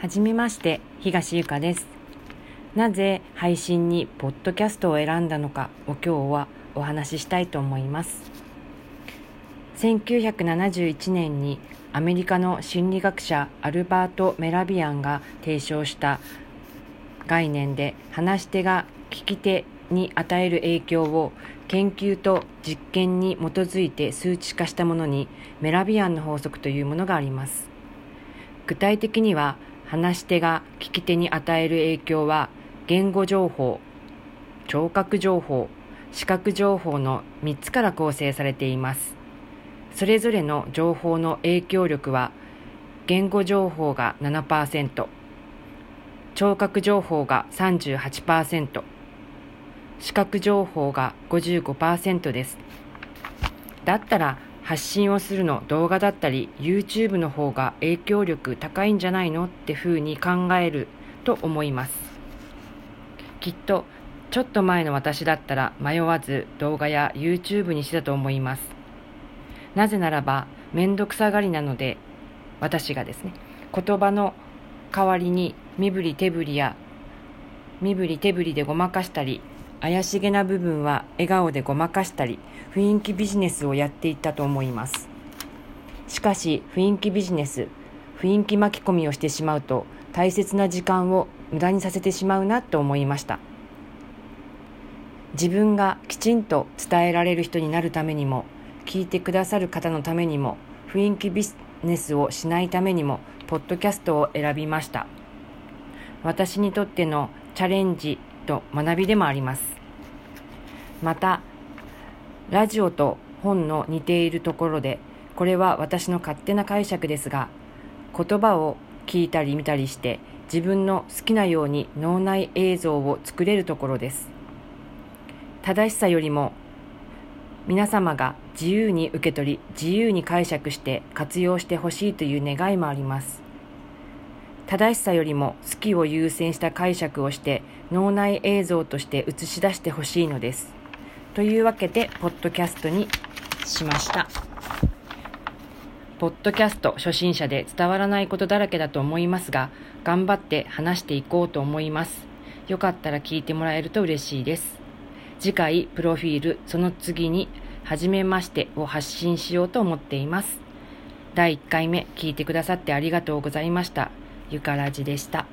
はじめまして、東ゆかです。なぜ配信にポッドキャストを選んだのかを今日はお話ししたいと思います。1971年にアメリカの心理学者アルバート・メラビアンが提唱した概念で話し手が聞き手に与える影響を研究と実験に基づいて数値化したものにメラビアンの法則というものがあります。具体的には話し手が聞き手に与える影響は言語情報、聴覚情報、視覚情報の3つから構成されています。それぞれの情報の影響力は言語情報が7%、聴覚情報が38%、視覚情報が55%です。だったら発信をするの動画だったり YouTube の方が影響力高いんじゃないのって風に考えると思います。きっとちょっと前の私だったら迷わず動画や YouTube にしたと思います。なぜならば面倒くさがりなので私がですね言葉の代わりに身振り手振りや身振り手振りでごまかしたり怪しげな部分は笑顔でごまかしたり雰囲気ビジネスをやっていったと思います。しかし雰囲気ビジネス雰囲気巻き込みをしてしまうと大切な時間を無駄にさせてしまうなと思いました。自分がきちんと伝えられる人になるためにも聞いてくださる方のためにも雰囲気ビジネスをしないためにもポッドキャストを選びました。私にとってのチャレンジと学びでもあります。また、ラジオと本の似ているところで、これは私の勝手な解釈ですが、言葉を聞いたり見たりして自分の好きなように脳内映像を作れるところです。正しさよりも皆様が自由に受け取り自由に解釈して活用してほしいという願いもあります。正しさよりも好きを優先した解釈をして脳内映像として映し出してほしいのです。というわけで、ポッドキャストにしました。ポッドキャスト初心者で伝わらないことだらけだと思いますが、頑張って話していこうと思います。よかったら聞いてもらえると嬉しいです。次回、プロフィール、その次に、はじめましてを発信しようと思っています。第1回目聞いてくださってありがとうございました。ゆからじでした。